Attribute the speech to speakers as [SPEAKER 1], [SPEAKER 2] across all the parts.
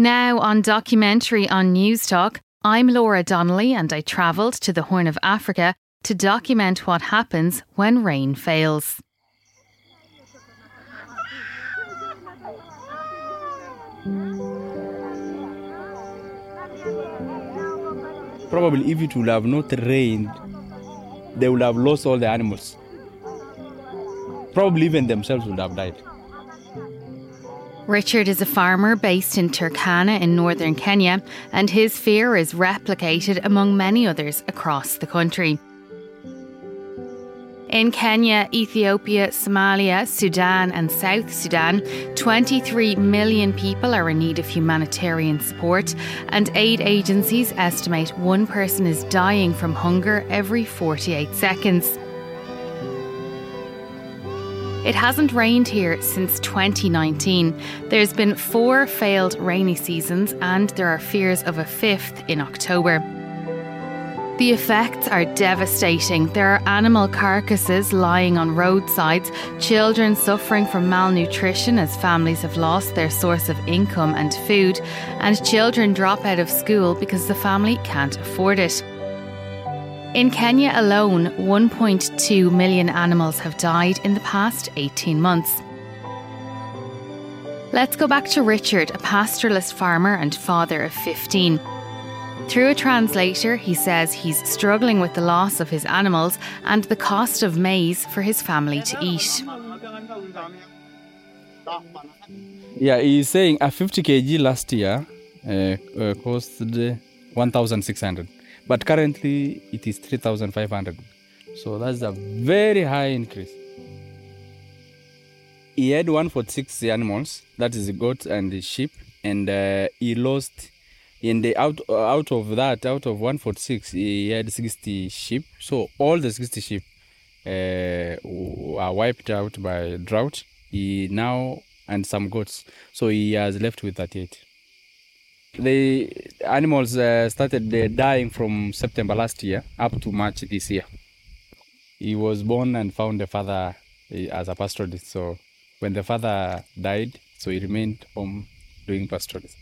[SPEAKER 1] Now, on documentary on Newstalk, I'm Laura Donnelly and I travelled to the Horn of Africa to document what happens when rain fails.
[SPEAKER 2] Probably if it would have not rained, they would have lost all the animals. Probably even themselves would have died.
[SPEAKER 1] Richard is a farmer based in Turkana in northern Kenya, and his fear is replicated among many others across the country. In Kenya, Ethiopia, Somalia, Sudan, and South Sudan, 23 million people are in need of humanitarian support, and aid agencies estimate one person is dying from hunger every 48 seconds. It hasn't rained here since 2019. There's been four failed rainy seasons, and there are fears of a fifth in October. The effects are devastating. There are animal carcasses lying on roadsides, children suffering from malnutrition as families have lost their source of income and food, and children drop out of school because the family can't afford it. In Kenya alone, 1.2 million animals have died in the past 18 months. Let's go back to Richard, a pastoralist farmer and father of 15. Through a translator, he says he's struggling with the loss of his animals and the cost of maize for his family to eat.
[SPEAKER 2] Yeah, he's saying a 50 kg last year uh, uh, cost 1,600, but currently it is 3,500. So that's a very high increase. He had 146 animals, that is goats and sheep, and uh, he lost in the out out of that out of 146 he had 60 sheep. So all the 60 sheep uh, are wiped out by drought. He now and some goats. So he has left with 38 the animals uh, started uh, dying from september last year up to march this year. He was born and found a father uh, as a pastoralist. So when the father died so he remained home doing pastoralism.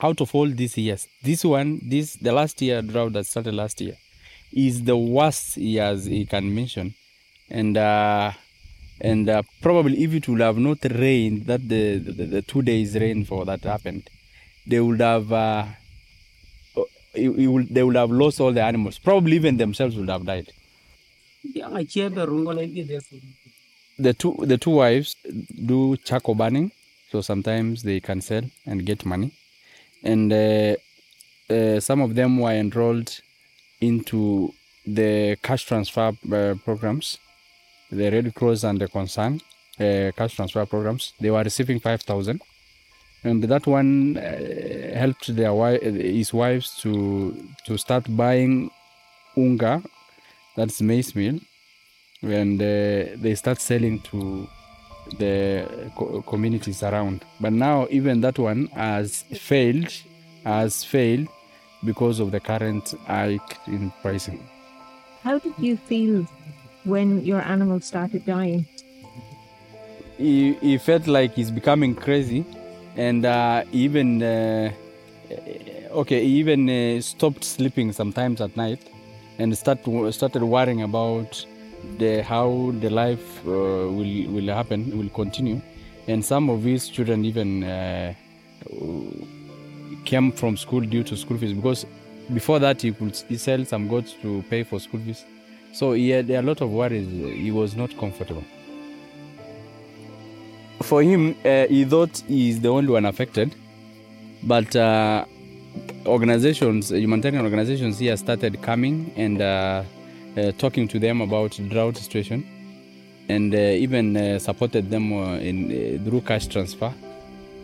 [SPEAKER 2] Out of all these years, this one, this the last year drought that started last year, is the worst years he can mention, and uh, and uh, probably if it would have not rained, that the, the, the two days rainfall that happened, they would have uh, it, it would, they would have lost all the animals. Probably even themselves would have died. The two the two wives do charcoal burning so sometimes they can sell and get money and uh, uh, some of them were enrolled into the cash transfer uh, programs the red cross and the concern uh, cash transfer programs they were receiving 5000 and that one uh, helped their wife, his wives to to start buying unga that's maize meal and uh, they start selling to the co- communities around. But now even that one has failed, has failed because of the current hike in pricing.
[SPEAKER 3] How did you feel when your animals started dying?
[SPEAKER 2] He, he felt like he's becoming crazy, and uh, even uh, okay, he even uh, stopped sleeping sometimes at night, and start started worrying about the how the life uh, will will happen will continue and some of his children even uh, came from school due to school fees because before that he could he sell some goats to pay for school fees so he had a lot of worries. He was not comfortable. For him uh, he thought he's the only one affected. But uh, organizations humanitarian organizations here started coming and uh, uh, talking to them about drought situation and uh, even uh, supported them in through cash transfer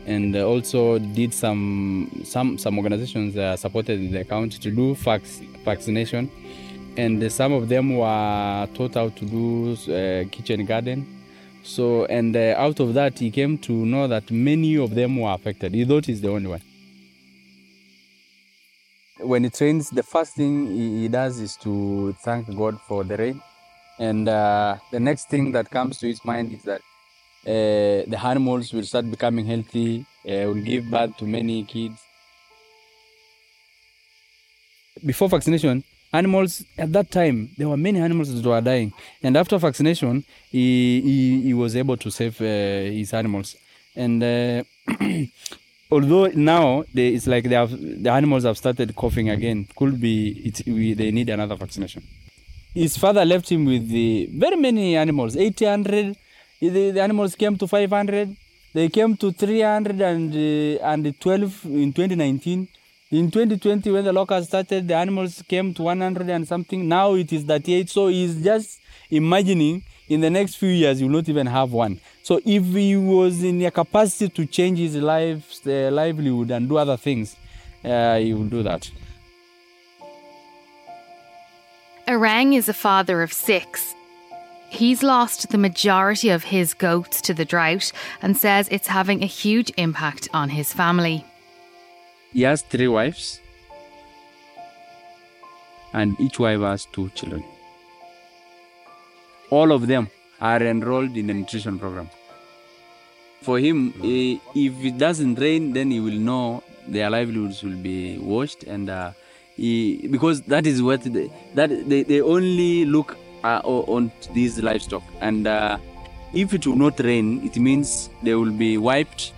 [SPEAKER 2] and also did some some some organizations supported the county to do vac- vaccination and some of them were taught how to do uh, kitchen garden so and uh, out of that he came to know that many of them were affected he thought he's the only one when it rains, the first thing he, he does is to thank God for the rain. And uh, the next thing that comes to his mind is that uh, the animals will start becoming healthy, uh, will give birth to many kids. Before vaccination, animals at that time there were many animals that were dying, and after vaccination, he he, he was able to save uh, his animals. And uh, although now they, it's like they have the animals have started coughing again, could be it, we, they need another vaccination. His father left him with the very many animals, 800 the, the animals came to 500 they came to 312 in 2019 in 2020 when the locust started the animals came to 100 and something. Now it is 38 so he's just imagining in the next few years will not even have one. So if he was in a capacity to change his life uh, livelihood and do other things uh, he will do that.
[SPEAKER 1] Arang is a father of six. He's lost the majority of his goats to the drought and says it's having a huge impact on his family.
[SPEAKER 2] He has three wives, and each wife has two children. All of them are enrolled in the nutrition program. For him, eh, if it doesn't rain, then he will know their livelihoods will be washed, and uh, he, because that is what they, that they, they only look uh, on these livestock. And uh, if it will not rain, it means they will be wiped.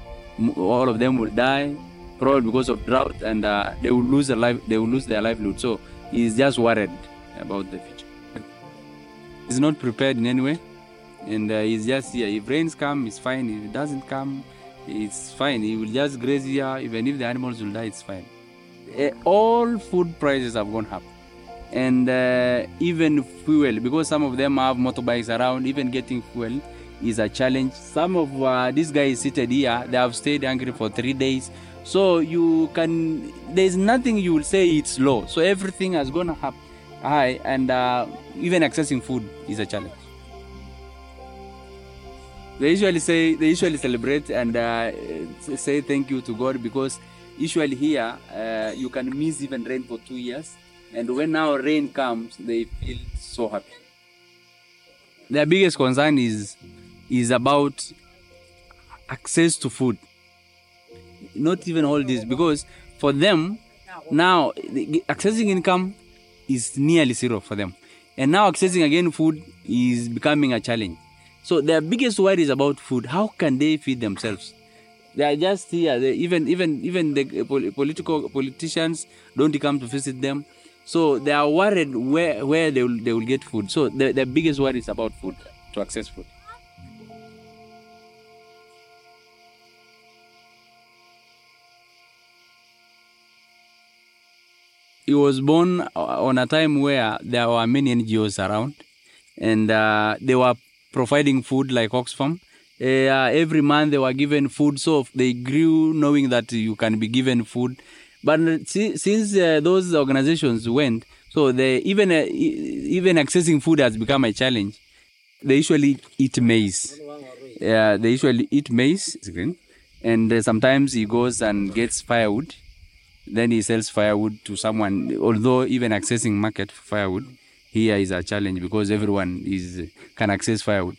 [SPEAKER 2] All of them will die, because of drought, and uh, they will lose their life. They will lose their livelihood. So he's just worried about the future. He's not prepared in any way, and uh, he's just here. If rains come, it's fine. If it doesn't come, it's fine. He will just graze here. Even if the animals will die, it's fine. Uh, all food prices have gone up and uh, even fuel because some of them have motorbikes around even getting fuel is a challenge some of uh, these guys seated here they have stayed hungry for three days so you can there's nothing you will say it's low so everything has gone up high and uh, even accessing food is a challenge they usually say they usually celebrate and uh, say thank you to god because usually here uh, you can miss even rain for two years and when now rain comes, they feel so happy. Their biggest concern is is about access to food. Not even all this, because for them now accessing income is nearly zero for them, and now accessing again food is becoming a challenge. So their biggest worry is about food. How can they feed themselves? They are just here. They, even even even the political politicians don't come to visit them. So they are worried where, where they, will, they will get food. So the, biggest worry is about food, to access food. He was born on a time where there were many NGOs around and uh, they were providing food like Oxfam. Uh, every month they were given food, so they grew knowing that you can be given food but since uh, those organizations went, so they even uh, even accessing food has become a challenge. They usually eat maize. Yeah, they usually eat maize, and uh, sometimes he goes and gets firewood. Then he sells firewood to someone. Although even accessing market for firewood here is a challenge because everyone is can access firewood,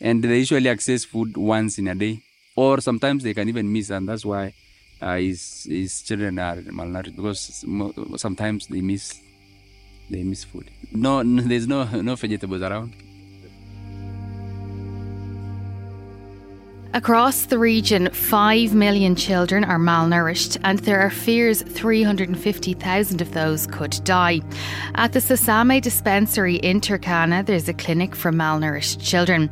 [SPEAKER 2] and they usually access food once in a day, or sometimes they can even miss, and that's why uh, his his children are malnourished because sometimes they miss they miss food. No, no there's no no vegetables around.
[SPEAKER 1] Across the region, 5 million children are malnourished, and there are fears 350,000 of those could die. At the Sasame dispensary in Turkana, there's a clinic for malnourished children.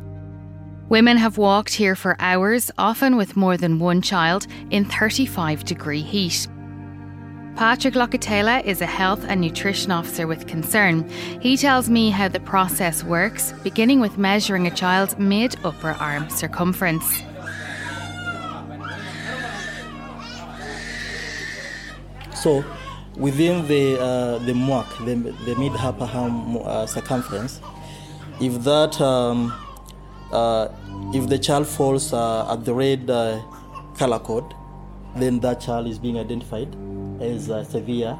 [SPEAKER 1] Women have walked here for hours, often with more than one child, in 35 degree heat. Patrick Locatela is a health and nutrition officer with Concern. He tells me how the process works, beginning with measuring a child's mid upper arm circumference.
[SPEAKER 4] So, within the uh, the MUAC, the, the mid upper arm uh, circumference, if that um, uh, if the child falls uh, at the red uh, color code, then that child is being identified as uh, severe,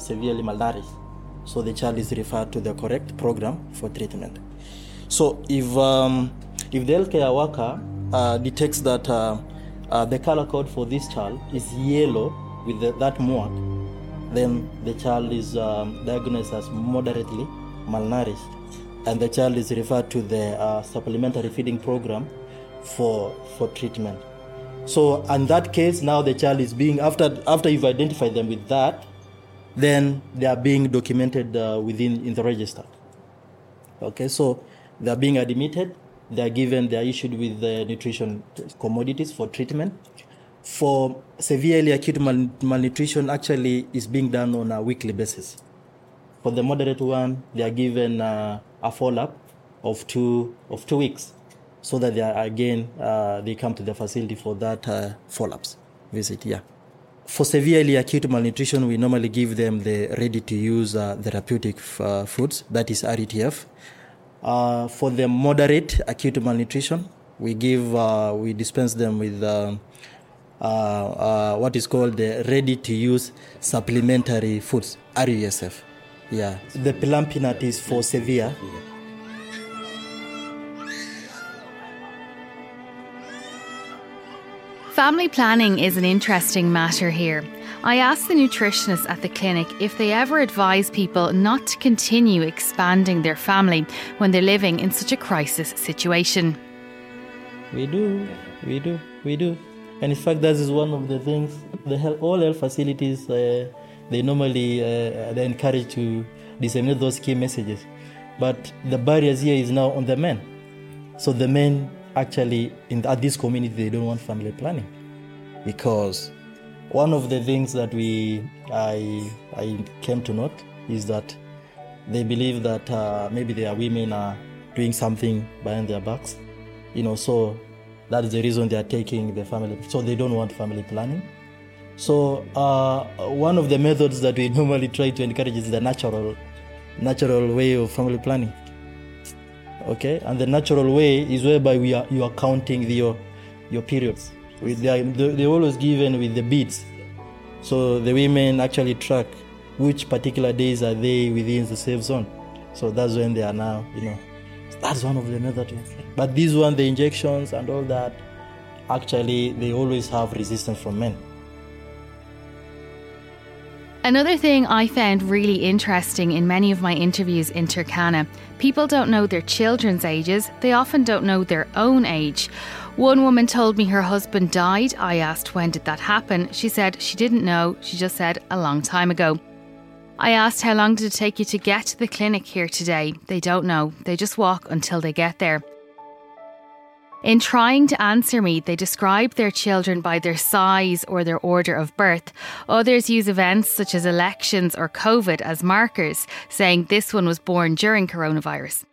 [SPEAKER 4] severely malnourished. So the child is referred to the correct program for treatment. So if um, if the healthcare worker detects that the color code for this child is yellow with the, that mark, then the child is um, diagnosed as moderately malnourished, and the child is referred to the uh, supplementary feeding program for for treatment. So, in that case, now the child is being after after you've identified them with that, then they are being documented uh, within in the register. Okay, so they are being admitted. They are given. They are issued with the nutrition commodities for treatment. For severely acute mal- malnutrition, actually is being done on a weekly basis. For the moderate one, they are given uh, a follow-up of two of two weeks, so that they are again uh, they come to the facility for that uh, follow-ups visit. Yeah. For severely acute malnutrition, we normally give them the ready-to-use uh, therapeutic uh, foods, that is RUTF. Uh, for the moderate acute malnutrition, we give we dispense them with um, uh, uh, what is called the ready-to-use supplementary foods RUSF. Yeah, the Plumpy'Nut is for severe.
[SPEAKER 1] Family planning is an interesting matter here. I asked the nutritionists at the clinic if they ever advise people not to continue expanding their family when they're living in such a crisis situation.
[SPEAKER 4] We do, we do, we do. And in fact, that is one of the things. The health, all health facilities, uh, they normally uh, they encourage to disseminate those key messages. But the barriers here is now on the men. So the men actually in at this community they don't want family planning because one of the things that we I I came to note is that they believe that uh, maybe their women are doing something behind their backs, you know. So that is the reason they are taking the family. So they don't want family planning. So uh, one of the methods that we normally try to encourage is the natural, natural way of family planning. Okay, and the natural way is whereby we are you are counting the, your your periods. They are, they always given with the beads, so the women actually track which particular days are they within the safe zone. So that's when they are now, you know. That's one of the methods. But this one, the injections and all that, actually they always have resistance from men.
[SPEAKER 1] Another thing I found really interesting in many of my interviews in Turkana, people don't know their children's ages, they often don't know their own age. One woman told me her husband died. I asked when did that happen. She said she didn't know, she just said a long time ago. I asked how long did it take you to get to the clinic here today? They don't know, they just walk until they get there. In trying to answer me, they describe their children by their size or their order of birth. Others use events such as elections or COVID as markers, saying this one was born during coronavirus.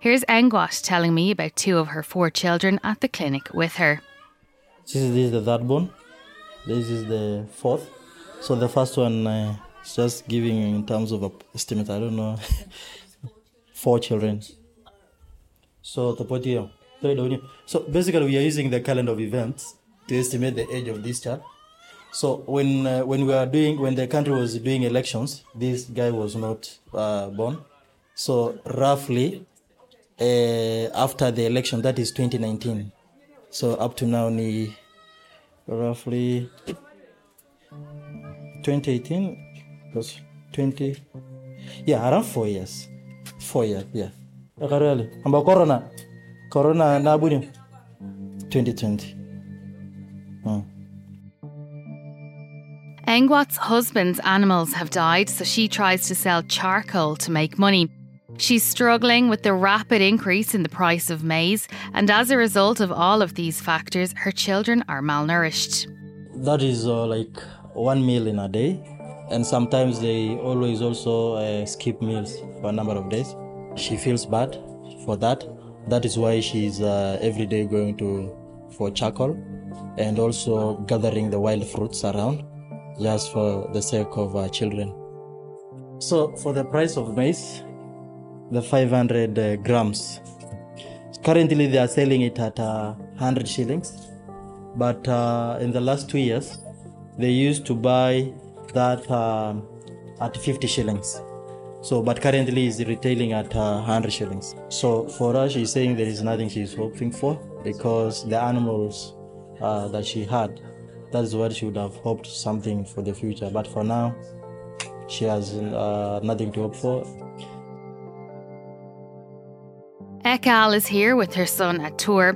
[SPEAKER 1] Here's Engwat telling me about two of her four children at the clinic with her.
[SPEAKER 4] This is, the third born. This is the fourth. So the first one uh, just giving in terms of estimate. I don't know. Four children. So the podium. So basically, we are using the calendar of events to estimate the age of this child. So when uh, when we are doing when the country was doing elections, this guy was not uh, born. So roughly uh, after the election, that is 2019. So up to now, ni roughly 2018 plus 20, yeah, around four years. Four years, yeah. Akarali, amba corona, corona na abuni 2020. Hmm.
[SPEAKER 1] Engwat's husband's animals have died, so she tries to sell charcoal to make money. She's struggling with the rapid increase in the price of maize, and as a result of all of these factors, her children are malnourished.
[SPEAKER 4] That is uh, like one meal in a day, and sometimes they always also uh, skip meals for a number of days. She feels bad for that. That is why she's uh, every day going to for charcoal and also gathering the wild fruits around just for the sake of our children. So for the price of maize, the 500 uh, grams. Currently, they are selling it at uh, 100 shillings, but uh, in the last two years, they used to buy that um, at 50 shillings. So, but currently is retailing at uh, 100 shillings. So for her, she's saying there is nothing she's hoping for because the animals uh, that she had, that is what she would have hoped something for the future. But for now, she has uh, nothing to hope for.
[SPEAKER 1] Ekal is here with her son at tour.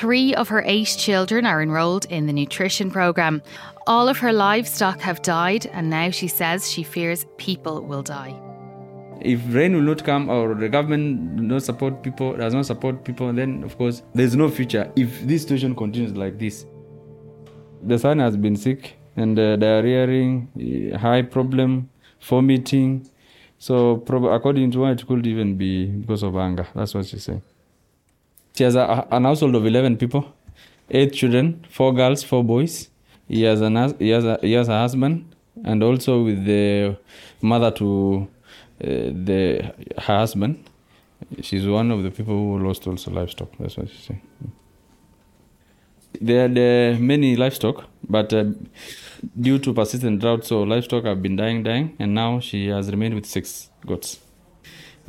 [SPEAKER 1] Three of her eight children are enrolled in the nutrition programme. All of her livestock have died, and now she says she fears people will die.
[SPEAKER 2] If rain will not come or the government does not support people, does not support people, then of course there's no future. If this situation continues like this, the son has been sick and uh, diarrhea, high problem, vomiting. So, according to her, it could even be because of anger. That's what she said. She has a, an household of 11 people, eight children, four girls, four boys. He has, an, he has, a, he has a husband, and also with the mother to uh, the her husband. She's one of the people who lost also livestock. That's what she said. There are many livestock, but uh, due to persistent drought, so livestock have been dying, dying, and now she has remained with six goats.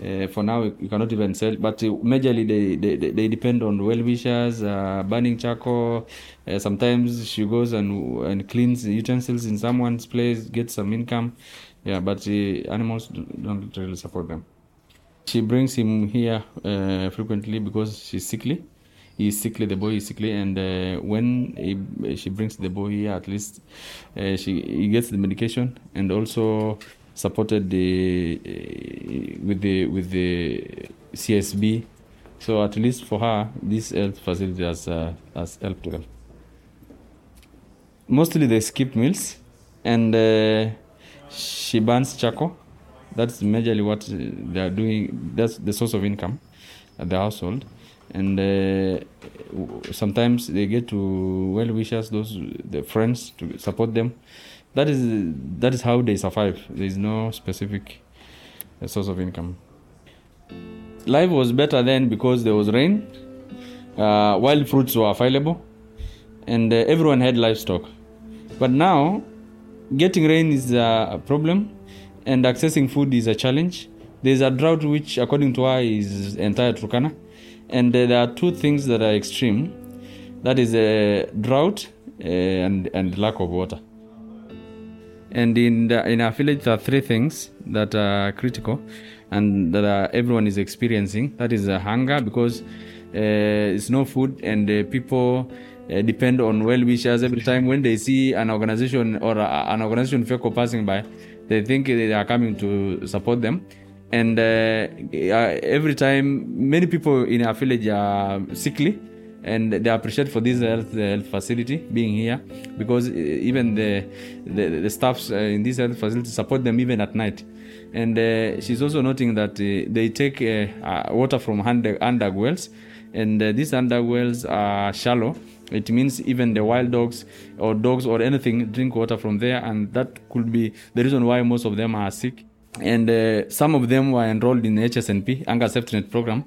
[SPEAKER 2] Uh, for now, you cannot even sell, but uh, majorly they, they, they depend on well wishers, uh, burning charcoal. Uh, sometimes she goes and and cleans utensils in someone's place, gets some income. Yeah, but animals don't really support them. She brings him here frequently because she's sickly. He's sickly, the boy is sickly, and when he, she brings the boy here, at least she he gets the medication and also supported the uh, with the with the CSB. So at least for her, this health facility has uh, has helped them. Mostly they skip meals, and uh, she burns charcoal. That's majorly what they are doing. That's the source of income at the household. And uh, sometimes they get to well wishers, those the friends to support them. That is that is how they survive. There is no specific uh, source of income. Life was better then because there was rain. Uh, wild fruits were available, and uh, everyone had livestock. But now, getting rain is a problem, and accessing food is a challenge. There's a drought, which, according to her, is entire Turkana, and uh, there are two things that are extreme. That is a drought uh, and and lack of water. And in the, in our village, there are three things that are critical, and that everyone is experiencing. That is uh, hunger because uh, it's no food, and uh, people uh, depend on well wishers every time. When they see an organization or a, an organization vehicle passing by they think they are coming to support them. And uh, every time many people in our village are sickly and they appreciate for this health, health facility being here because uh, even the the, the staffs uh, in this health facility support them even at night. And uh, she's also noting that uh, they take uh, water from under, under wells. And these under wells are shallow. It means even the wild dogs or dogs or anything drink water from there and that could be the reason why most of them are sick. And uh, some of them were enrolled in the hsnp hunger safety net program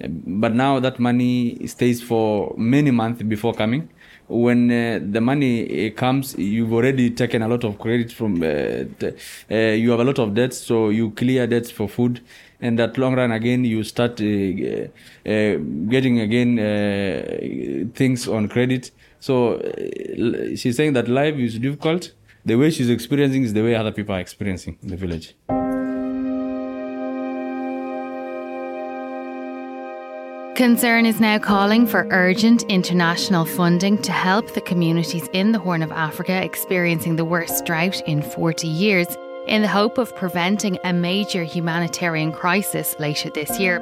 [SPEAKER 2] but now that money stays for many months before coming. When uh, the money uh, comes you've already taken a lot of credit from uh, uh, you have a lot of debts so you clear debts for food. And that long run again you start uh, uh, getting again uh, things on credit. So she's saying that life is difficult. The way she's experiencing is the way other people are experiencing in the village
[SPEAKER 1] Concern is now calling for urgent international funding to help the communities in the Horn of Africa experiencing the worst drought in 40 years in the hope of preventing a major humanitarian crisis later this year.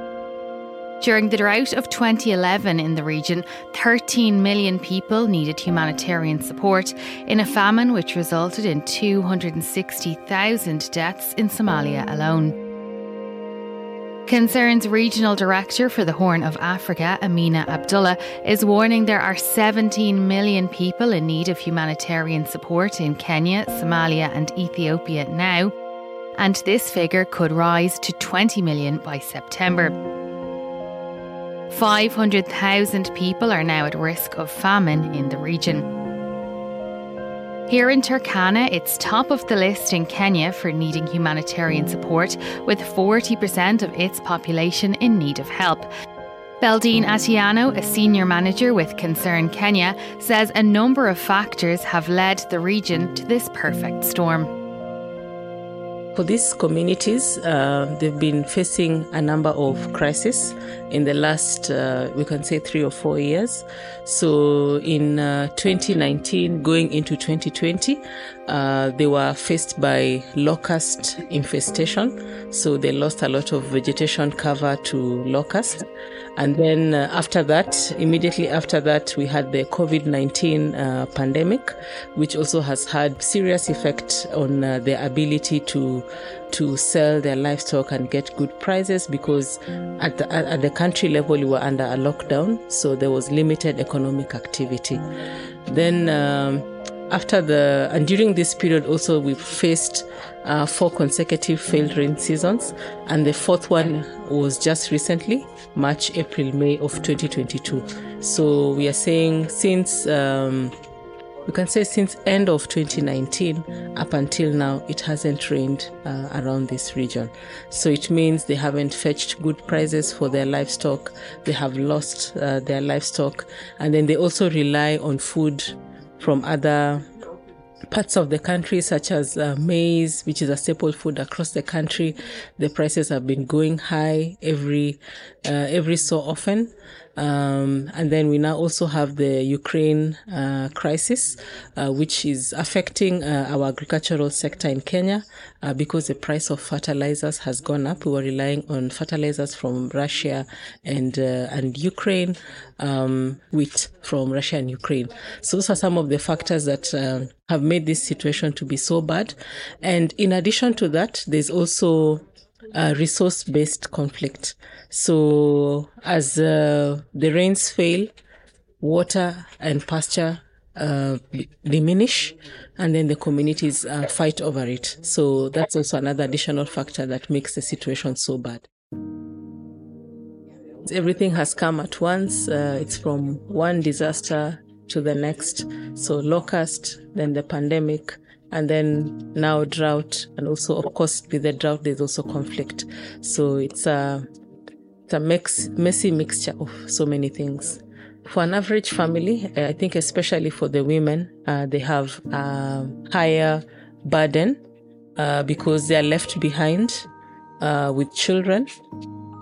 [SPEAKER 1] During the drought of 2011 in the region, 13 million people needed humanitarian support in a famine which resulted in 260,000 deaths in Somalia alone. Concern's regional director for the Horn of Africa, Amina Abdullah, is warning there are 17 million people in need of humanitarian support in Kenya, Somalia, and Ethiopia now, and this figure could rise to 20 million by September. 500,000 people are now at risk of famine in the region. Here in Turkana, it's top of the list in Kenya for needing humanitarian support, with 40% of its population in need of help. Beldine Atieno, a senior manager with Concern Kenya, says a number of factors have led the region to this perfect storm.
[SPEAKER 5] For these communities, uh, they've been facing a number of crises in the last, uh, we can say, three or four years. So in uh, 2019, going into 2020, uh, they were faced by locust infestation. So they lost a lot of vegetation cover to locust. And then uh, after that, immediately after that, we had the COVID 19 uh, pandemic, which also has had serious effect on uh, their ability to to sell their livestock and get good prices because at the, at the country level, we were under a lockdown, so there was limited economic activity. Then um, after the and during this period also we faced uh, four consecutive failed rain seasons. And the fourth one was just recently march april may of 2022 so we are saying since um, we can say since end of 2019 up until now it hasn't rained uh, around this region. So it means they haven't fetched good prices for their livestock. They have lost uh, their livestock. And then they also rely on food from other parts of the country, such as uh, maize, which is a staple food across the country. The prices have been going high every uh, every so often. Um, and then we now also have the Ukraine uh, crisis, uh, which is affecting uh, our agricultural sector in Kenya uh, because the price of fertilizers has gone up. We were relying on fertilizers from Russia and uh, and Ukraine, um, wheat from Russia and Ukraine. So those are some of the factors that uh, have made this situation to be so bad. And in addition to that, there's also resource based conflict. So as uh, the rains fail, water and pasture uh, diminish, and then the communities uh, fight over it. So that's also another additional factor that makes the situation so bad. Everything has come at once. Uh, it's from one disaster to the next. So locust, then the pandemic, and then now drought, and also of course with the drought there's also conflict. So it's a it's a mix, messy mixture of so many things. For an average family, I think especially for the women, uh, they have a higher burden uh, because they are left behind uh, with children.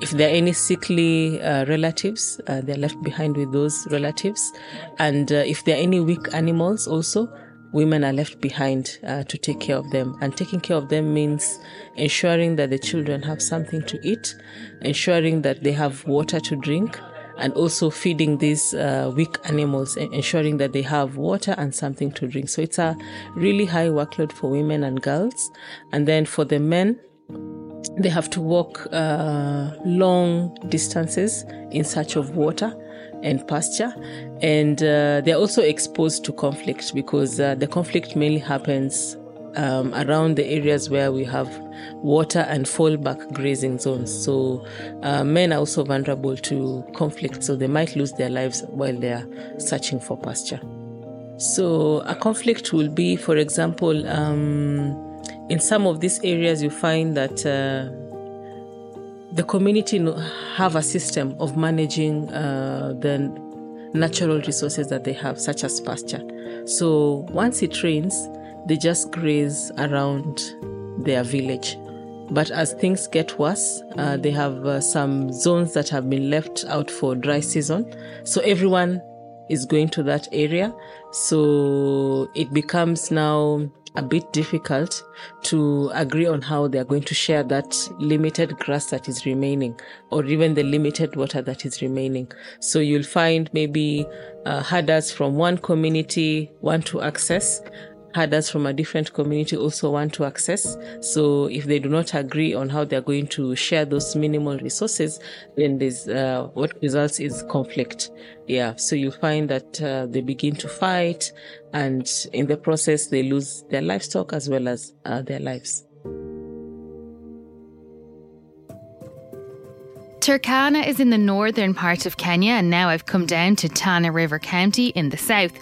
[SPEAKER 5] If there are any sickly uh, relatives, uh, they're left behind with those relatives. And uh, if there are any weak animals also, women are left behind uh, to take care of them. And taking care of them means ensuring that the children have something to eat, ensuring that they have water to drink, and also feeding these uh, weak animals, ensuring that they have water and something to drink. So it's a really high workload for women and girls. And then for the men, they have to walk uh, long distances in search of water and pasture. And uh, they're also exposed to conflict because uh, the conflict mainly happens um, around the areas where we have water and fallback grazing zones. So uh, men are also vulnerable to conflict, so they might lose their lives while they are searching for pasture. So a conflict will be, for example, um, in some of these areas, you find that uh, the community have a system of managing uh, the natural resources that they have, such as pasture. So once it rains, they just graze around their village. But as things get worse, uh, they have uh, some zones that have been left out for dry season. So everyone is going to that area. So it becomes now a bit difficult to agree on how they are going to share that limited grass that is remaining or even the limited water that is remaining. So you'll find maybe uh, herders from one community want to access herders from a different community also want to access. So if they do not agree on how they're going to share those minimal resources, then there's uh, what results is conflict. Yeah. So you find that uh, they begin to fight, and in the process they lose their livestock as well as uh, their lives.
[SPEAKER 1] Turkana is in the northern part of Kenya, and now I've come down to Tana River County in the south.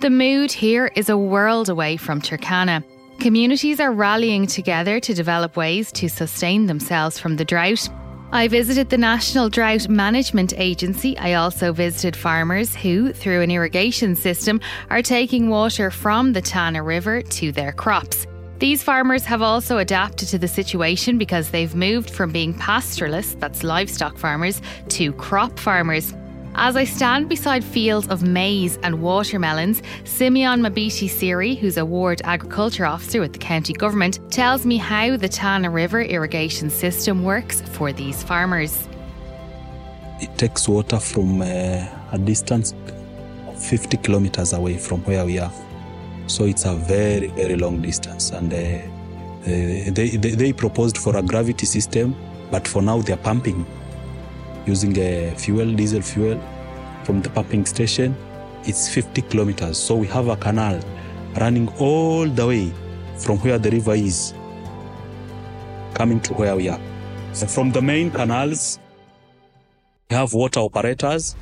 [SPEAKER 1] The mood here is a world away from Turkana. Communities are rallying together to develop ways to sustain themselves from the drought. I visited the National Drought Management Agency. I also visited farmers who, through an irrigation system, are taking water from the Tana River to their crops. These farmers have also adapted to the situation because they've moved from being pastoralists, that's livestock farmers, to crop farmers. As I stand beside fields of maize and watermelons, Simeon Mabiti Siri, who's a ward agriculture officer with the county government, tells me how the Tana River irrigation system works for these farmers.
[SPEAKER 6] It takes water from uh, a distance of 50 kilometers away from where we are. So it's a very, very long distance. And uh, uh they, they, they proposed for a gravity system, but for now they're pumping using a fuel, diesel fuel from the pumping station. It's 50 kilometers. So we have a canal running all the way from where the river is coming to where we are. So from the main canals, we have water operators.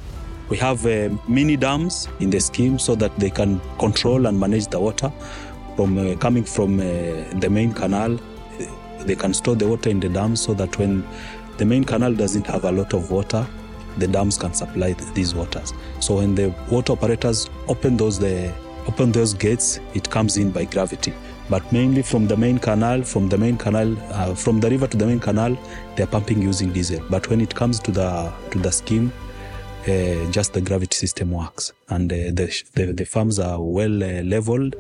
[SPEAKER 6] We have uh, mini dams in the scheme so that they can control and manage the water from uh, coming from uh, the main canal. They can store the water in the dam so that when the main canal doesn't have a lot of water. The dams can supply these waters. So when the water operators open those the open those gates, it comes in by gravity. But mainly from the main canal, from the main canal, uh, from the river to the main canal, they're pumping using diesel. But when it comes to the to the scheme, uh, just the gravity system works, and uh, the, the, the farms are well uh, leveled.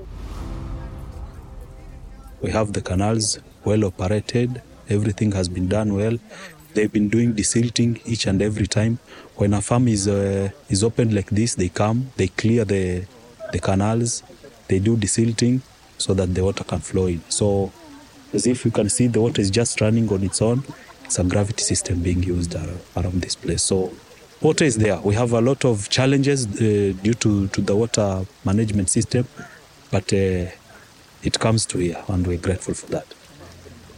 [SPEAKER 6] We have the canals well operated. Everything has been done well. They've been doing desilting each and every time. When a farm is uh, is opened like this, they come, they clear the the canals, they do desilting so that the water can flow in. So, as if you can see, the water is just running on its own. It's a gravity system being used around this place. So, water is there. We have a lot of challenges uh, due to, to the water management system, but uh, it comes to here, and we're grateful for that.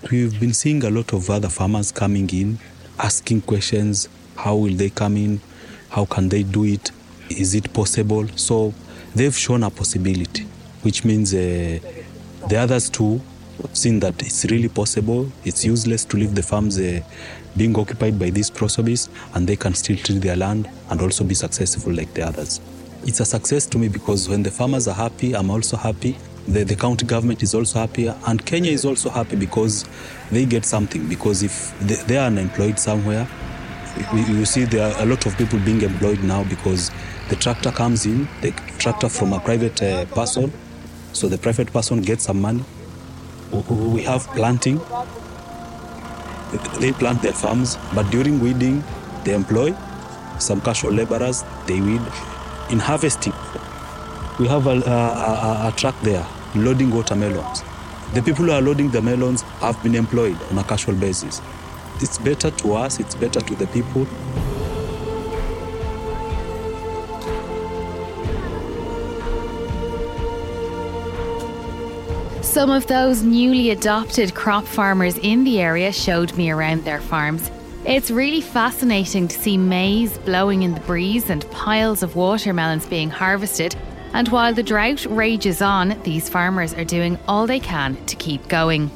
[SPEAKER 6] We've been seeing a lot of other farmers coming in, asking questions how will they come in? How can they do it? Is it possible? So they've shown a possibility, which means uh, the others too have seen that it's really possible. It's useless to leave the farms uh, being occupied by these prosopis, and they can still treat their land and also be successful like the others. It's a success to me because when the farmers are happy, I'm also happy, the, the county government is also happy, and Kenya is also happy because they get something. Because if they, they are unemployed somewhere, you see there are a lot of people being employed now because the tractor comes in, the tractor from a private uh, person, so the private person gets some money. We have planting. They plant their farms, but during weeding, they employ some casual laborers. They weed. In harvesting, we have a, a, a, a truck there loading watermelons. The people who are loading the melons have been employed on a casual basis. It's better to us, it's better to the people.
[SPEAKER 1] Some of those newly adopted crop farmers in the area showed me around their farms. It's really fascinating to see maize blowing in the breeze and piles of watermelons being harvested and while the drought rages on, these farmers are doing all they can to keep going.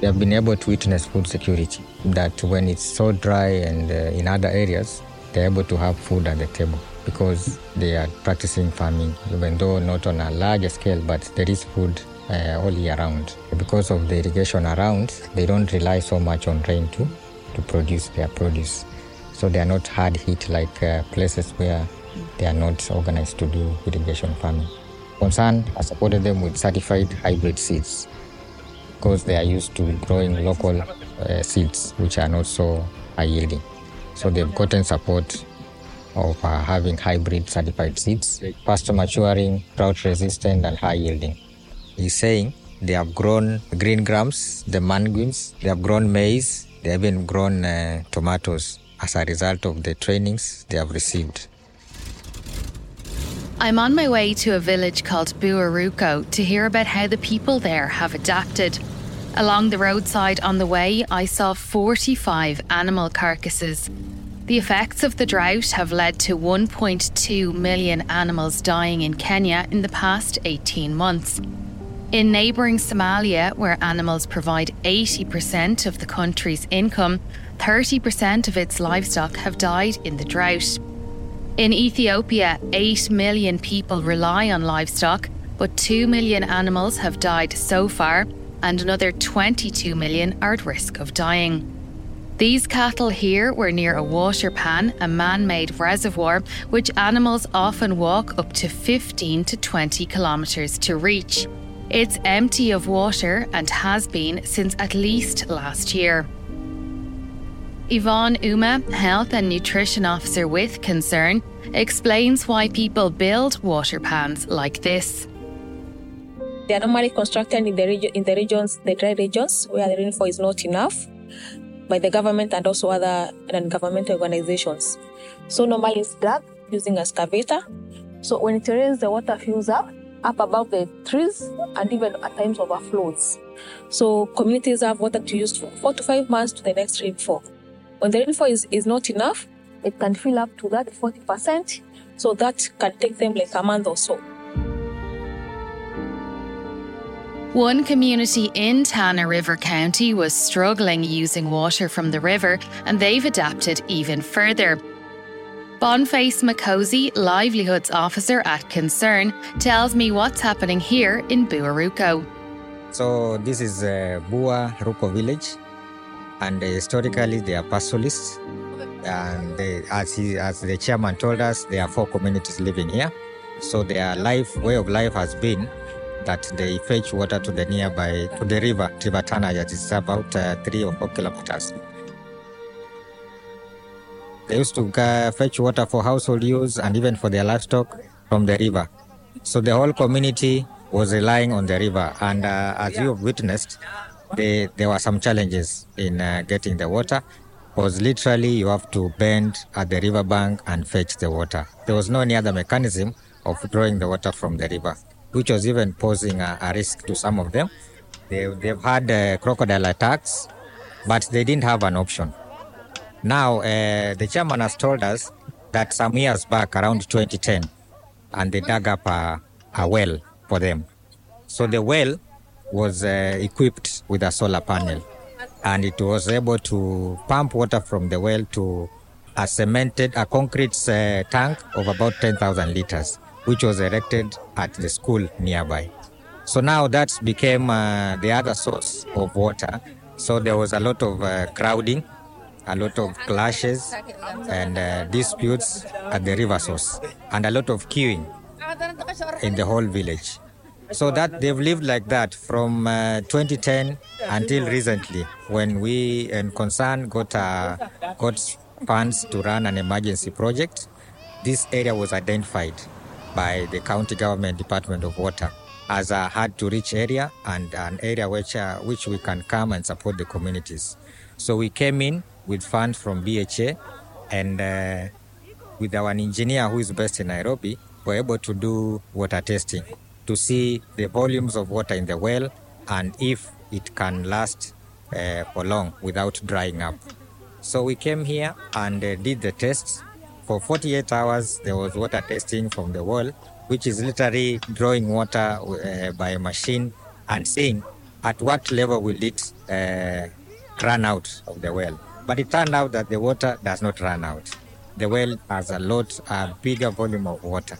[SPEAKER 7] We have been able to witness food security, that when it's so dry and uh, in other areas, they're able to have food at the table because they are practicing farming, even though not on a larger scale, but there is food uh, all year round. Because of the irrigation around, they don't rely so much on rain to, to produce their produce. So they are not hard hit like uh, places where they are not organized to do irrigation farming. Concern has supported them with certified hybrid seeds because they are used to growing local uh, seeds which are not so high yielding. So they've gotten support of uh, having hybrid certified seeds, faster maturing, drought resistant, and high yielding. He's saying they have grown green grams, the manguins, they have grown maize, they have even grown uh, tomatoes as a result of the trainings they have received.
[SPEAKER 1] I'm on my way to a village called Buaruco to hear about how the people there have adapted. Along the roadside on the way, I saw 45 animal carcasses. The effects of the drought have led to 1.2 million animals dying in Kenya in the past 18 months. In neighbouring Somalia, where animals provide 80% of the country's income, 30% of its livestock have died in the drought. In Ethiopia, 8 million people rely on livestock, but 2 million animals have died so far, and another 22 million are at risk of dying. These cattle here were near a water pan, a man made reservoir, which animals often walk up to 15 to 20 kilometres to reach. It's empty of water and has been since at least last year. Yvonne Uma, Health and Nutrition Officer with Concern, explains why people build water pans like this.
[SPEAKER 8] They are normally constructed in the, regi- in the regions, the dry regions, where the rainfall is not enough by the government and also other non-governmental organizations. So normally it's dug using a excavator. So when it rains, the water fills up, up above the trees and even at times overflows. So communities have water to use for four to five months to the next rainfall. When the rainfall is, is not enough, it can fill up to that 40%. So that can take them like a month or so.
[SPEAKER 1] One community in Tana River County was struggling using water from the river, and they've adapted even further. Bonface Makosi, Livelihoods Officer at Concern, tells me what's happening here in Buaruko.
[SPEAKER 7] So this is uh, Bua Ruko village, and uh, historically they are pastoralists. And they, as he, as the chairman told us, there are four communities living here. So their life way of life has been that they fetch water to the nearby to the river River Tana that is about uh, three or four kilometers. They used to uh, fetch water for household use and even for their livestock from the river. So the whole community was relying on the river, and uh, as you have witnessed, they, there were some challenges in uh, getting the water. Because literally you have to bend at the river bank and fetch the water. There was no any other mechanism of drawing the water from the river, which was even posing a, a risk to some of them. They, they've had uh, crocodile attacks, but they didn't have an option. Now, uh, the chairman has told us that some years back, around 2010, and they dug up a, a well for them. So the well was uh, equipped with a solar panel, and it was able to pump water from the well to a cemented, a concrete uh, tank of about 10,000 liters, which was erected at the school nearby. So now that became uh, the other source of water. So there was a lot of uh, crowding, a lot of clashes and uh, disputes at the river source, and a lot of queuing in the whole village. So that they've lived like that from uh, 2010 until recently, when we and Concern got uh, got funds to run an emergency project. This area was identified by the county government department of water as a hard to reach area and an area which uh, which we can come and support the communities. So we came in with funds from BHA and uh, with our engineer who is based in Nairobi, we're able to do water testing to see the volumes of water in the well and if it can last uh, for long without drying up. So we came here and uh, did the tests. For 48 hours, there was water testing from the well, which is literally drawing water uh, by a machine and seeing at what level will it uh, run out of the well. But it turned out that the water does not run out. The well has a lot, a bigger volume of water.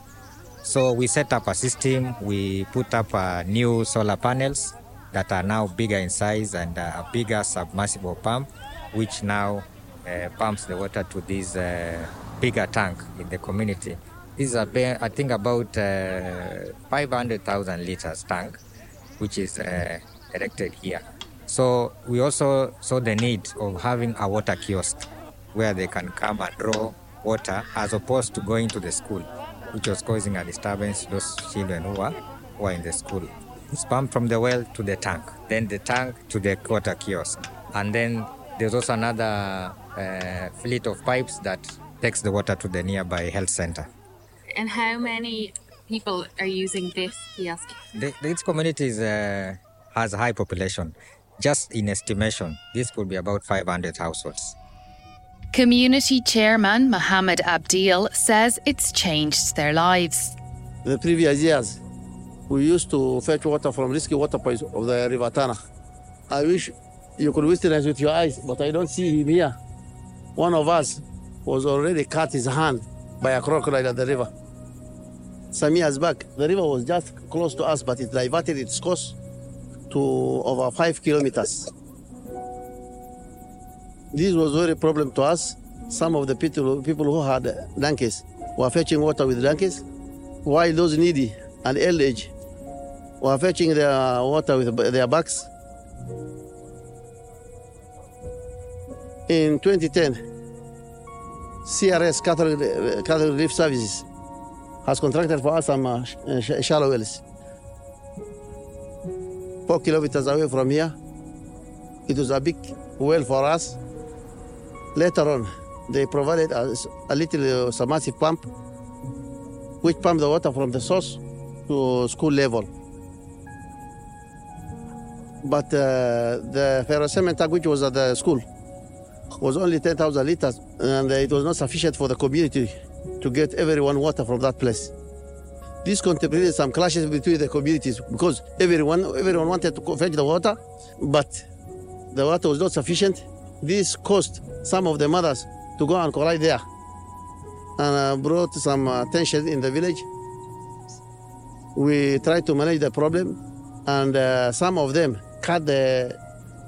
[SPEAKER 7] So we set up a system. We put up uh, new solar panels that are now bigger in size and uh, a bigger submersible pump, which now uh, pumps the water to this uh, bigger tank in the community. This is, a, I think, about uh, 500,000 liters tank, which is uh, erected here. So we also saw the need of having a water kiosk where they can come and draw water as opposed to going to the school, which was causing a disturbance to those children who are, who are in the school. It's pumped from the well to the tank, then the tank to the water kiosk. And then there's also another uh, fleet of pipes that takes the water to the nearby health center.
[SPEAKER 1] And how many people are using this kiosk?
[SPEAKER 7] The, this community is, uh, has a high population. Just in estimation, this could be about 500 households.
[SPEAKER 1] Community chairman Mohammed Abdil says it's changed their lives.
[SPEAKER 9] The previous years, we used to fetch water from risky water points of the River Tana. I wish you could witness with your eyes, but I don't see him here. One of us was already cut his hand by a crocodile at the river. Some years back, the river was just close to us, but it diverted its course to over five kilometers. This was very problem to us. Some of the people, people who had donkeys were fetching water with donkeys, while those needy and old age were fetching their water with their backs. In 2010, CRS Catholic, Catholic Relief Services has contracted for us some uh, sh- shallow wells. Four kilometers away from here, it was a big well for us. Later on, they provided us a little uh, submersive pump, which pumped the water from the source to school level. But uh, the ferrocement tank, which was at the school, was only 10,000 liters, and it was not sufficient for the community to get everyone water from that place. This contributed some clashes between the communities because everyone everyone wanted to fetch the water, but the water was not sufficient. This caused some of the mothers to go and collide there, and uh, brought some tension in the village. We tried to manage the problem, and uh, some of them cut the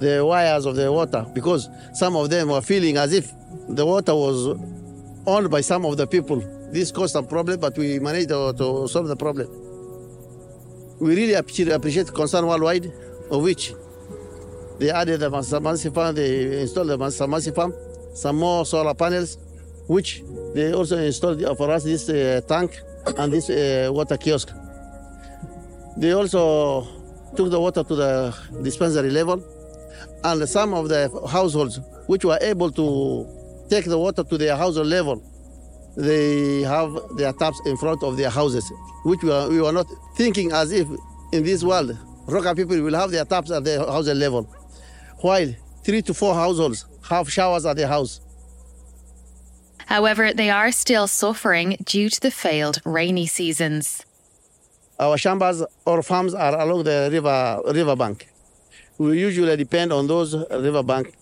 [SPEAKER 9] the wires of the water because some of them were feeling as if the water was owned by some of the people. This caused some problem, but we managed to, solve the problem. We really appreciate concern worldwide, of which they added the submersible pump, they installed the pump, some more solar panels, which they also installed for us this uh, tank and this uh, water kiosk. They also took the water to the dispensary level, and some of the households which were able to take the water to their household level, they have their taps in front of their houses, which we were, we were not thinking as if in this world, Roka people will have their taps at their household level, while three to four households have showers at their house.
[SPEAKER 1] However, they are still suffering due to the failed rainy seasons.
[SPEAKER 9] Our shambas or farms are along the river riverbank. We usually depend on those riverbank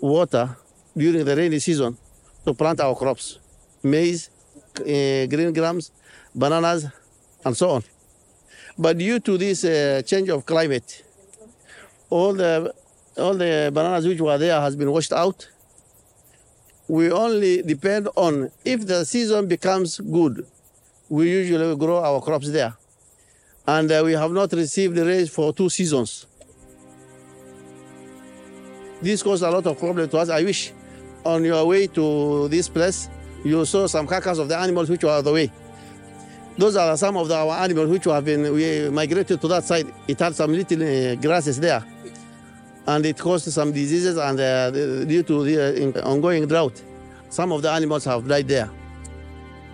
[SPEAKER 9] water during the rainy season to plant our crops, maize, uh, green grams, bananas, and so on. But due to this uh, change of climate, all the all the bananas which were there has been washed out. We only depend on if the season becomes good, we usually grow our crops there, and uh, we have not received the rain for two seasons. This caused a lot of problem to us. I wish on your way to this place, you saw some carcass of the animals which were on the way. Those are some of the, our animals which have been we migrated to that side. It had some little uh, grasses there, and it caused some diseases. And uh, due to the uh, ongoing drought, some of the animals have died there.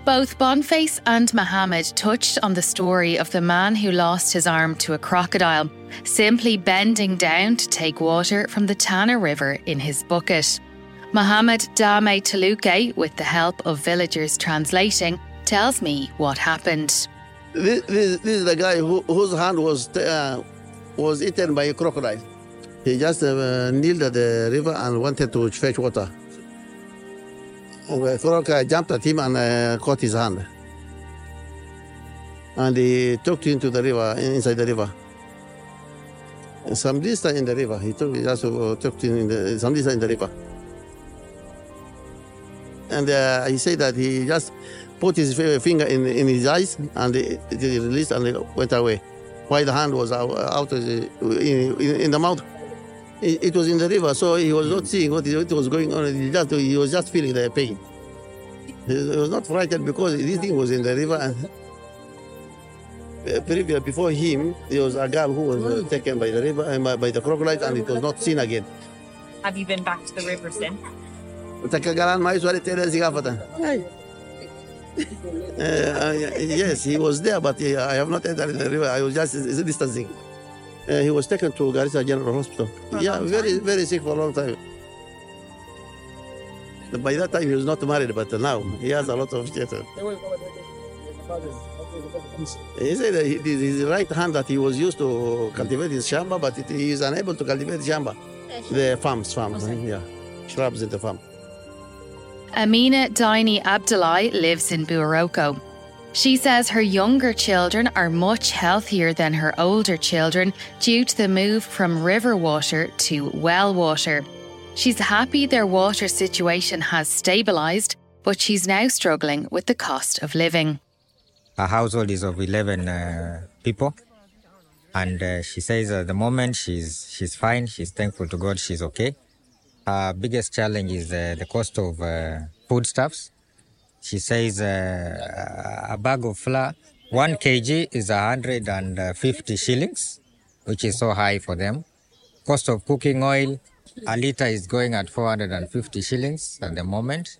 [SPEAKER 1] Both Boniface and Mohammed touched on the story of the man who lost his arm to a crocodile, simply bending down to take water from the Tana River in his bucket. Mohammed Dame Taluke, with the help of villagers translating, tells me what happened.
[SPEAKER 9] This, this, this is the guy who, whose hand was uh, was eaten by a crocodile. He just uh, kneeled at the river and wanted to fetch water. Crocodile jumped at him and uh, caught his hand. And he took him to the river, inside the river. Some distance in the river, he took, he just uh, took him in the, some distance in the river. And uh, he said that he just put his finger in, in his eyes and it released and it went away. While the hand was out, out in, in the mouth. It, it, was in the river, so he was not seeing what, what was going on. He, just, he was just feeling the pain. He was not frightened because this thing was in the river. And uh, previous, before him, there was a girl who was uh, taken by the river, uh, by the crocodiles, and it was not seen again.
[SPEAKER 10] Have you been back to the river since?
[SPEAKER 9] Takagalan uh, mais wale tele zigafata. Uh, yes, he was there, but he, I have not entered the river. I was just distancing. Uh, he was taken to Garissa General Hospital.
[SPEAKER 10] For
[SPEAKER 9] yeah, very
[SPEAKER 10] time?
[SPEAKER 9] very sick for a long time. By that time, he was not married, but now he has a lot of children. He said that it is his right hand that he was used to cultivate his shamba, but it, he is unable to cultivate shamba. The farms, farms, yeah, shrubs in the farm.
[SPEAKER 1] Amina Daini Abdullahi lives in Buaroko. She says her younger children are much healthier than her older children due to the move from river water to well water. She's happy their water situation has stabilised, but she's now struggling with the cost of living.
[SPEAKER 7] Her household is of 11 uh, people. And uh, she says at the moment she's, she's fine, she's thankful to God, she's okay. Her biggest challenge is uh, the cost of uh, foodstuffs. She says uh, a bag of flour, one kg is 150 shillings, which is so high for them. Cost of cooking oil, a liter is going at 450 shillings at the moment.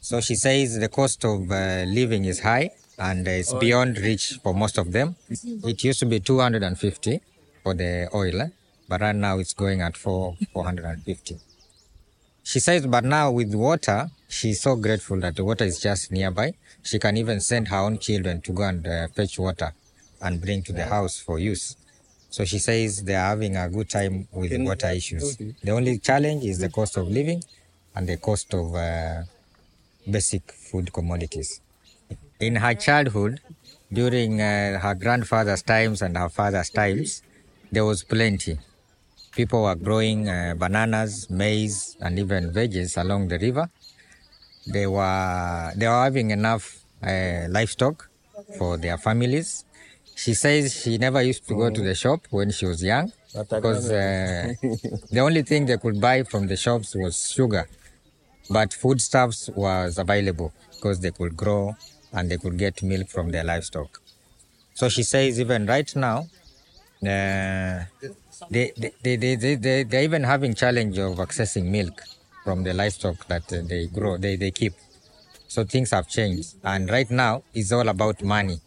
[SPEAKER 7] So she says the cost of uh, living is high and it's beyond reach for most of them. It used to be 250 for the oil, but right now it's going at 4, 450. She says, but now with water, she's so grateful that the water is just nearby. She can even send her own children to go and uh, fetch water and bring to the house for use. So she says they are having a good time with the water issues. The only challenge is the cost of living and the cost of uh, basic food commodities. In her childhood, during uh, her grandfather's times and her father's times, there was plenty. People were growing uh, bananas, maize, and even veggies along the river. They were they were having enough uh, livestock for their families. She says she never used to go to the shop when she was young because uh, the only thing they could buy from the shops was sugar, but foodstuffs was available because they could grow and they could get milk from their livestock. So she says even right now, uh, they, they, they, they, they, they, they're even having challenge of accessing milk from the livestock that uh, they grow, they, they keep. So things have changed. And right now, it's all about money.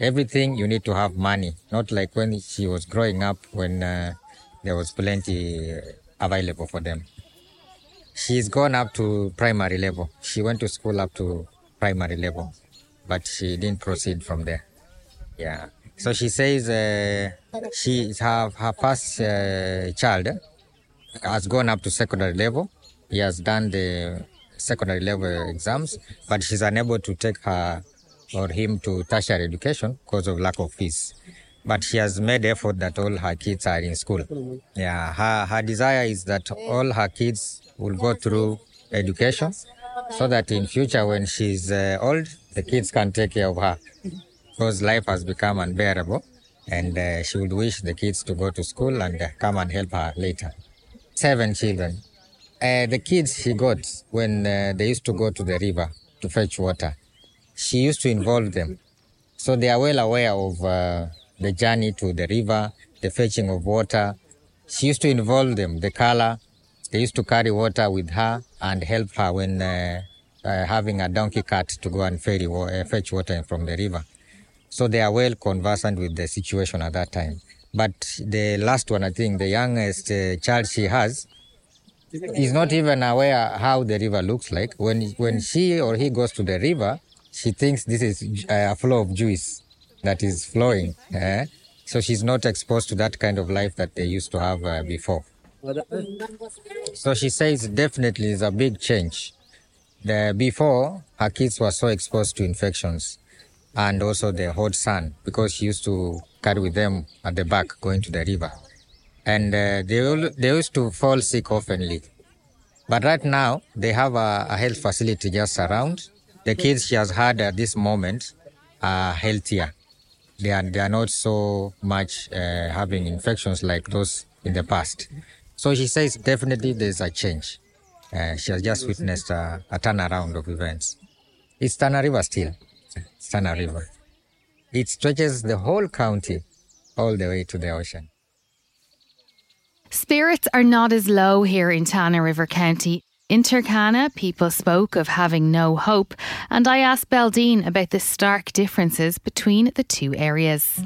[SPEAKER 7] Everything you need to have money, not like when she was growing up when uh, there was plenty uh, available for them. She's gone up to primary level. She went to school up to primary level, but she didn't proceed from there. Yeah. So she says uh, she her her first uh, child has gone up to secondary level. He has done the secondary level exams, but she's unable to take her or him to tertiary education because of lack of fees. But she has made effort that all her kids are in school. Yeah, her, her desire is that all her kids will go through education so that in future when she's uh, old, the kids can take care of her because life has become unbearable and uh, she would wish the kids to go to school and uh, come and help her later. Seven children. Uh, the kids she got when uh, they used to go to the river to fetch water, she used to involve them. So they are well aware of uh, the journey to the river, the fetching of water. She used to involve them, the color. They used to carry water with her and help her when uh, having a donkey cart to go and ferry, fetch water from the river. So they are well conversant with the situation at that time. But the last one, I think, the youngest uh, child she has, is not even aware how the river looks like. When when she or he goes to the river, she thinks this is uh, a flow of juice that is flowing. eh? So she's not exposed to that kind of life that they used to have uh, before. So she says definitely is a big change. The, before, her kids were so exposed to infections and also the hot sun because she used to carry with them at the back going to the river. And uh, they, they used to fall sick oftenly. But right now, they have a, a health facility just around. The kids she has had at this moment are healthier. They are, they are not so much uh, having infections like those in the past. So she says definitely there's a change. Uh, she has just witnessed a, a turnaround of events. It's Tana River still. It's Tana River. It stretches the whole county all the way to the ocean.
[SPEAKER 1] Spirits are not as low here in Tana River County. In Turkana, people spoke of having no hope, and I asked Beldine about the stark differences between the two areas.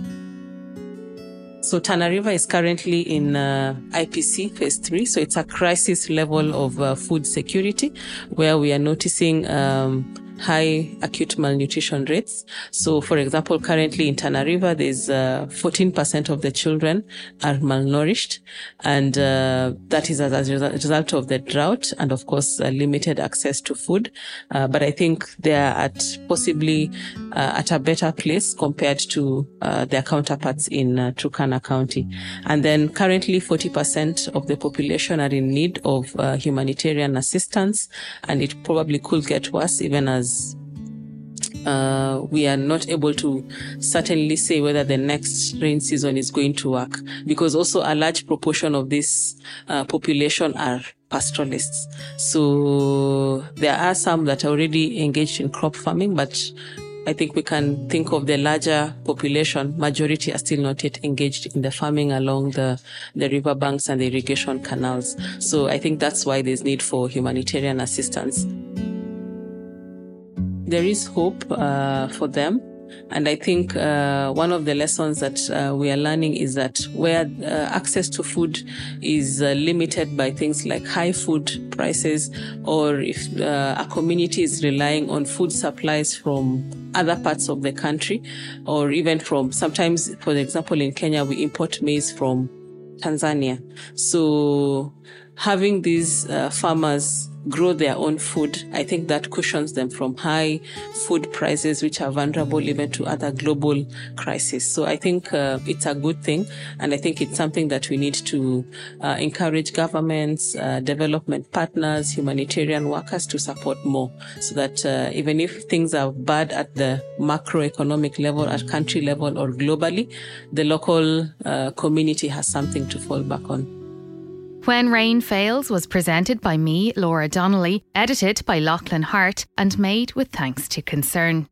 [SPEAKER 5] So Tana River is currently in uh, IPC phase three. So it's a crisis level of uh, food security where we are noticing um, high acute malnutrition rates. So, for example, currently in Tana River, there's uh, 14% of the children are malnourished, and uh, that is as a result of the drought and, of course, uh, limited access to food. Uh, but I think they are at possibly uh, at a better place compared to uh, their counterparts in Turkana County. And then currently, 40% of the population are in need of humanitarian assistance, and it probably could get worse even as uh, we are not able to certainly say whether the next rain season is going to work because also a large proportion of this uh, population are pastoralists. So there are some that are already engaged in crop farming, but I think we can think of the larger population. Majority are still not yet engaged in the farming along the, the river banks and the irrigation canals. So I think that's why there's need for humanitarian assistance there is hope uh, for them. And I think uh, one of the lessons that uh, we are learning is that where uh, access to food is uh, limited by things like high food prices, or if uh, a community is relying on food supplies from other parts of the country, or even from sometimes, for example, in Kenya, we import maize from Tanzania. So having these farmers grow their own food, I think that cushions them from high food prices, which are vulnerable even to other global crises. So I think uh, it's a good thing. And I think it's something that we need to uh, encourage governments, uh, development partners, humanitarian workers to support more so that uh, even if things are bad at the macroeconomic level, at country level or globally, the local uh, community has something to fall back on.
[SPEAKER 1] When Rain Fails was presented by me, Laura Donnelly, edited by Lachlan Hart, and made with thanks to Concern.